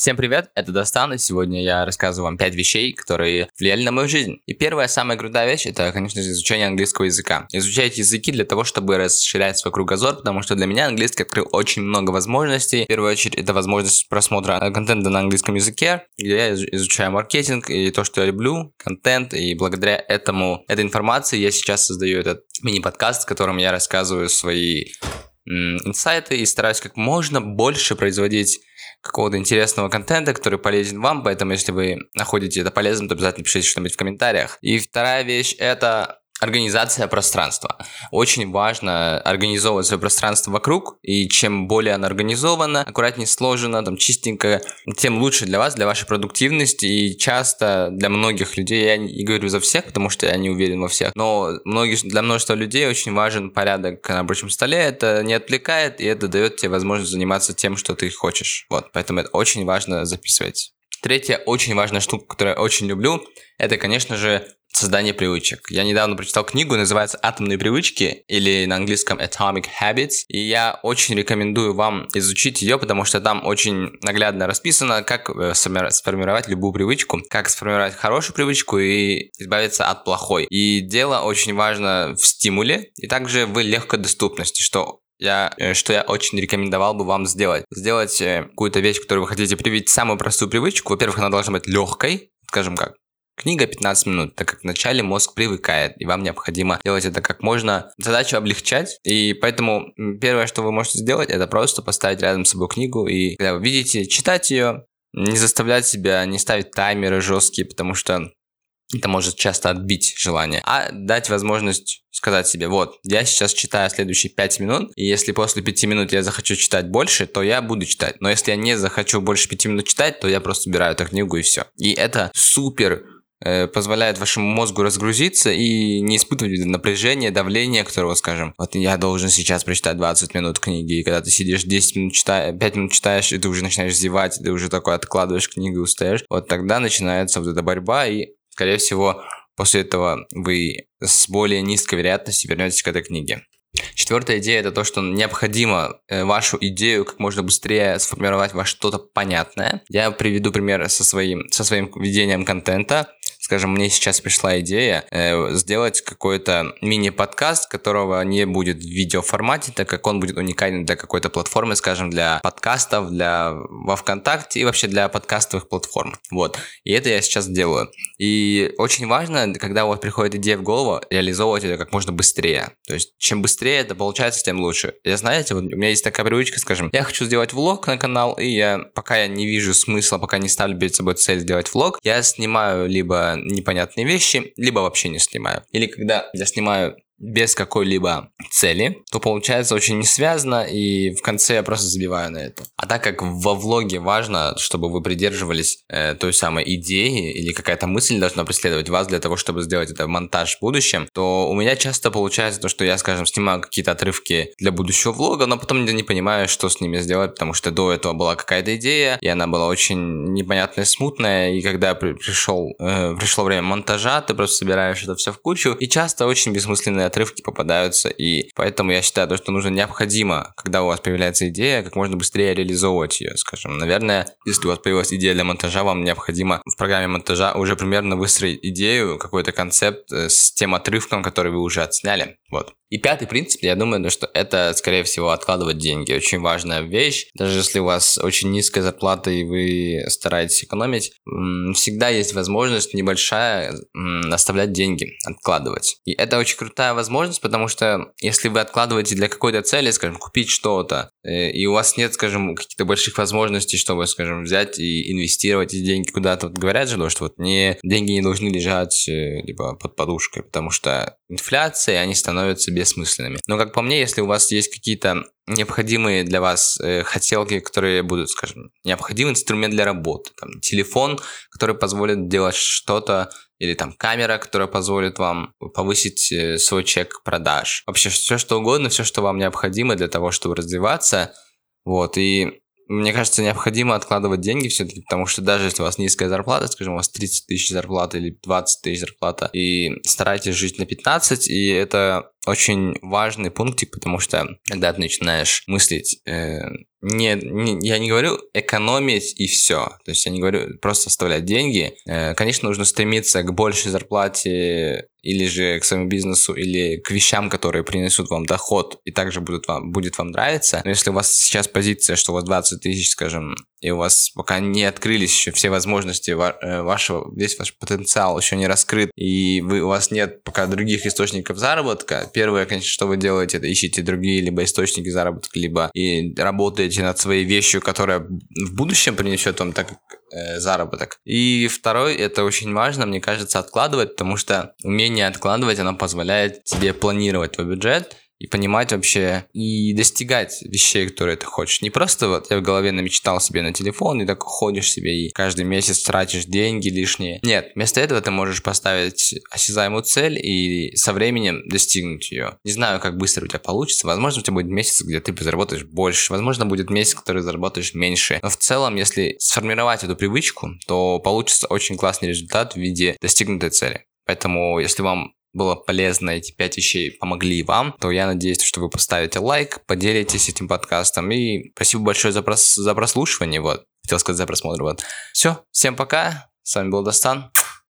Всем привет, это Достан, и сегодня я рассказываю вам 5 вещей, которые влияли на мою жизнь. И первая, самая крутая вещь, это, конечно же, изучение английского языка. Изучайте языки для того, чтобы расширять свой кругозор, потому что для меня английский открыл очень много возможностей. В первую очередь, это возможность просмотра контента на английском языке, где я изучаю маркетинг и то, что я люблю, контент, и благодаря этому, этой информации я сейчас создаю этот мини-подкаст, в котором я рассказываю свои инсайты и стараюсь как можно больше производить какого-то интересного контента, который полезен вам, поэтому если вы находите это полезным, то обязательно пишите что-нибудь в комментариях. И вторая вещь это Организация пространства. Очень важно организовывать свое пространство вокруг, и чем более оно организовано, аккуратнее сложено, там чистенько, тем лучше для вас, для вашей продуктивности, и часто для многих людей, я не говорю за всех, потому что я не уверен во всех, но многих, для множества людей очень важен порядок на рабочем столе, это не отвлекает, и это дает тебе возможность заниматься тем, что ты хочешь. Вот, поэтому это очень важно записывать. Третья очень важная штука, которую я очень люблю, это, конечно же, создание привычек. Я недавно прочитал книгу, называется «Атомные привычки» или на английском «Atomic Habits», и я очень рекомендую вам изучить ее, потому что там очень наглядно расписано, как э, сформировать любую привычку, как сформировать хорошую привычку и избавиться от плохой. И дело очень важно в стимуле и также в легкодоступности, что я, э, что я очень рекомендовал бы вам сделать. Сделать э, какую-то вещь, которую вы хотите привить, самую простую привычку. Во-первых, она должна быть легкой, скажем как, Книга 15 минут, так как вначале мозг привыкает, и вам необходимо делать это как можно, задачу облегчать, и поэтому первое, что вы можете сделать, это просто поставить рядом с собой книгу, и когда вы видите, читать ее, не заставлять себя, не ставить таймеры жесткие, потому что это может часто отбить желание, а дать возможность сказать себе, вот, я сейчас читаю следующие 5 минут, и если после 5 минут я захочу читать больше, то я буду читать. Но если я не захочу больше 5 минут читать, то я просто убираю эту книгу и все. И это супер Э, позволяет вашему мозгу разгрузиться и не испытывать напряжение, давление, которого, скажем, вот я должен сейчас прочитать 20 минут книги, и когда ты сидишь 10 минут читаешь, 5 минут читаешь, и ты уже начинаешь зевать, и ты уже такой откладываешь книгу и устаешь, вот тогда начинается вот эта борьба, и, скорее всего, после этого вы с более низкой вероятностью вернетесь к этой книге. Четвертая идея это то, что необходимо э, вашу идею как можно быстрее сформировать во что-то понятное. Я приведу пример со своим, со своим ведением контента скажем, мне сейчас пришла идея э, сделать какой-то мини-подкаст, которого не будет в видеоформате, так как он будет уникален для какой-то платформы, скажем, для подкастов, для во ВКонтакте и вообще для подкастовых платформ. Вот. И это я сейчас делаю. И очень важно, когда вас приходит идея в голову, реализовывать это как можно быстрее. То есть, чем быстрее это получается, тем лучше. Я, знаете, вот у меня есть такая привычка, скажем, я хочу сделать влог на канал, и я, пока я не вижу смысла, пока не ставлю перед собой цель сделать влог, я снимаю либо непонятные вещи, либо вообще не снимаю. Или когда я снимаю без какой-либо цели, то получается очень не связано, и в конце я просто забиваю на это. А так как во влоге важно, чтобы вы придерживались э, той самой идеи, или какая-то мысль должна преследовать вас для того, чтобы сделать это монтаж в будущем, то у меня часто получается то, что я, скажем, снимаю какие-то отрывки для будущего влога, но потом я не понимаю, что с ними сделать, потому что до этого была какая-то идея, и она была очень непонятная, смутная, и когда при пришел, э, пришло время монтажа, ты просто собираешь это все в кучу, и часто очень бессмысленные отрывки попадаются, и поэтому я считаю, что нужно необходимо, когда у вас появляется идея, как можно быстрее реализовывать ее, скажем. Наверное, если у вас появилась идея для монтажа, вам необходимо в программе монтажа уже примерно выстроить идею, какой-то концепт э, с тем отрывком, который вы уже отсняли. Вот. И пятый принцип, я думаю, что это, скорее всего, откладывать деньги. Очень важная вещь. Даже если у вас очень низкая зарплата и вы стараетесь экономить, всегда есть возможность небольшая оставлять деньги, откладывать. И это очень крутая возможность, потому что если вы откладываете для какой-то цели, скажем, купить что-то, э, и у вас нет, скажем, каких-то больших возможностей, чтобы, скажем, взять и инвестировать эти деньги куда-то, вот говорят же, что вот не, деньги не должны лежать э, либо под подушкой, потому что инфляция, они становятся бессмысленными. Но, как по мне, если у вас есть какие-то необходимые для вас э, хотелки, которые будут, скажем, необходимый инструмент для работы, там, телефон, который позволит делать что-то, или там камера, которая позволит вам повысить э, свой чек продаж. Вообще все что угодно, все, что вам необходимо для того, чтобы развиваться. Вот, и мне кажется, необходимо откладывать деньги все-таки, потому что даже если у вас низкая зарплата, скажем, у вас 30 тысяч зарплата или 20 тысяч зарплата, и старайтесь жить на 15, и это очень важный пунктик, потому что когда ты начинаешь мыслить э, не, не, я не говорю экономить и все. То есть я не говорю просто оставлять деньги. Э, конечно, нужно стремиться к большей зарплате или же к своему бизнесу, или к вещам, которые принесут вам доход и также будут вам, будет вам нравиться. Но если у вас сейчас позиция, что у вас 20 тысяч, скажем, и у вас пока не открылись еще все возможности э, вашего, весь ваш потенциал еще не раскрыт, и вы, у вас нет пока других источников заработка, первое, конечно, что вы делаете, это ищите другие либо источники заработка, либо и работаете над своей вещью, которая в будущем принесет вам так э, заработок. И второй, это очень важно, мне кажется, откладывать, потому что умение откладывать, оно позволяет тебе планировать твой бюджет, и понимать вообще и достигать вещей, которые ты хочешь. Не просто вот я в голове намечтал себе на телефон и так ходишь себе и каждый месяц тратишь деньги лишние. Нет, вместо этого ты можешь поставить осязаемую цель и со временем достигнуть ее. Не знаю, как быстро у тебя получится. Возможно, у тебя будет месяц, где ты заработаешь больше. Возможно, будет месяц, который заработаешь меньше. Но в целом, если сформировать эту привычку, то получится очень классный результат в виде достигнутой цели. Поэтому, если вам было полезно, эти пять вещей помогли вам, то я надеюсь, что вы поставите лайк, поделитесь этим подкастом. И спасибо большое за, прос за прослушивание. Вот. Хотел сказать за просмотр. Вот. Все, всем пока. С вами был Достан.